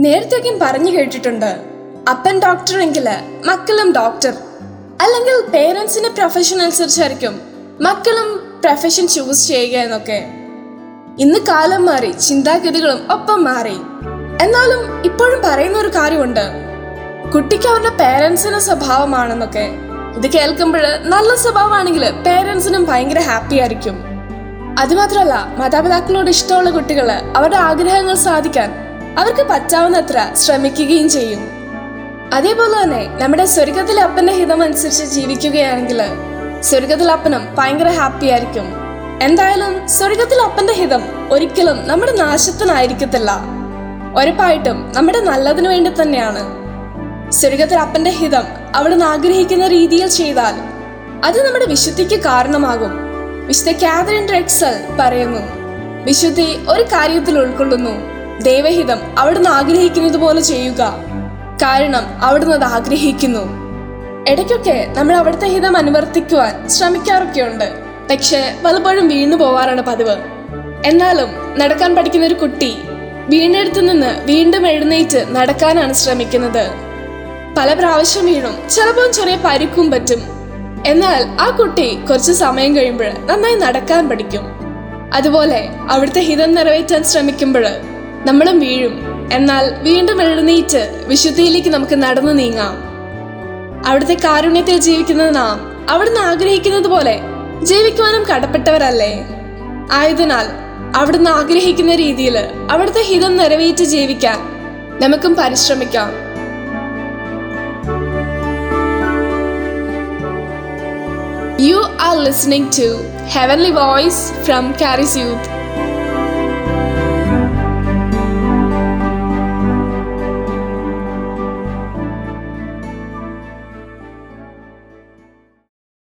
നേരത്തെയൊക്കെയും പറഞ്ഞു കേട്ടിട്ടുണ്ട്. അപ്പൻ ഡോക്ടർ എങ്കിൽ മക്കളും ഡോക്ടർ അല്ലെങ്കിൽ പേരൻസിന്റെ പ്രൊഫഷൻ അനുസരിച്ചായിരിക്കും മക്കളും പ്രൊഫഷൻ ചൂസ് ചെയ്യുക എന്നൊക്കെ. ഇന്ന് കാലം മാറി ചിന്താഗതികളും ഒപ്പം മാറി. എന്നാലും ഇപ്പോഴും പറയുന്ന ഒരു കാര്യമുണ്ട്. കുട്ടിക്ക് അവരുടെ പേരൻസിന് സ്വഭാവമാണെന്നൊക്കെ. ഇത് കേൾക്കുമ്പോൾ നല്ല സ്വഭാവമാണെങ്കിൽ പേരൻസിനും ഭയങ്കര ഹാപ്പി ആയിരിക്കും. അതുമാത്രമല്ല മാതാപിതാക്കളോട് ഇഷ്ടമുള്ള കുട്ടികൾ അവരുടെ ആഗ്രഹങ്ങൾ സാധിക്കാൻ അവർക്ക് പറ്റാവുന്നത്ര ശ്രമിക്കുകയും ചെയ്യും. അതേപോലെ തന്നെ നമ്മുടെ സ്വർഗത്തിലെ അപ്പന്റെ ഹിതം അനുസരിച്ച് ജീവിക്കുകയാണെങ്കിൽ സ്വർഗത്തിലെ അപ്പനും ഭയങ്കര ഹാപ്പി ആയിരിക്കും. എന്തായാലും സ്വർഗത്തിലെ അപ്പന്റെ ഹിതം ഒരിക്കലും നമ്മുടെ നാശത്തിനായിരിക്കത്തില്ല. ഉറപ്പായിട്ടും നമ്മുടെ നല്ലതിനു വേണ്ടി തന്നെയാണ്. സ്വർഗത്തിൽ അപ്പന്റെ ഹിതം അവിടുന്ന് ആഗ്രഹിക്കുന്ന രീതിയിൽ ചെയ്താൽ അത് നമ്മുടെ വിശുദ്ധിക്ക് കാരണമാകും. വിശുദ്ധ കാതറിൻ റെക്സൽ പറയുന്നു. വിശുദ്ധി ഒരു കാര്യത്തിൽ ഉൾക്കൊള്ളുന്നു. ദൈവഹിതം അവിടുന്ന് ആഗ്രഹിക്കുന്നത് പോലെ ചെയ്യുക. കാരണം അവിടുന്ന് അത് ആഗ്രഹിക്കുന്നു. ഇടയ്ക്കൊക്കെ നമ്മൾ അവിടുത്തെ ഹിതം അനുവർത്തിക്കുവാൻ ശ്രമിക്കാറൊക്കെയുണ്ട്. പക്ഷേ പലപ്പോഴും വീണു പോവാറാണ് പതിവ്. എന്നാലും നടക്കാൻ പഠിക്കുന്ന ഒരു കുട്ടി വീണ്ടെടുത്തു നിന്ന് വീണ്ടും എഴുന്നേറ്റ് നടക്കാനാണ് ശ്രമിക്കുന്നത്. പല പ്രാവശ്യം വീണും ചിലപ്പോൾ ചെറിയ പരിക്കും പറ്റും. എന്നാൽ ആ കുട്ടി കുറച്ച് സമയം കഴിയുമ്പോൾ നന്നായി നടക്കാൻ പഠിക്കും. അതുപോലെ അവിടുത്തെ ഹിതം നിറവേറ്റാൻ ശ്രമിക്കുമ്പോൾ നമ്മളും വീഴും. എന്നാൽ വീണ്ടും എഴുന്നേറ്റ് വിശുദ്ധിയിലേക്ക് നമുക്ക് നടന്നു നീങ്ങാം. അവിടുത്തെ കാരുണ്യത്തിൽ ജീവിക്കുന്ന നാം അവിടുന്ന് ആഗ്രഹിക്കുന്നത് പോലെ ജീവിക്കുവാനും കടപ്പെട്ടവരല്ലേ? ആയതിനാൽ അവിടുന്ന് ആഗ്രഹിക്കുന്ന രീതിയിൽ അവിടുത്തെ ഹിതം നിറവേറ്റ് ജീവിക്കാൻ നമുക്കും പരിശ്രമിക്കാം. You are listening to Heavenly Voice from Caris Youth.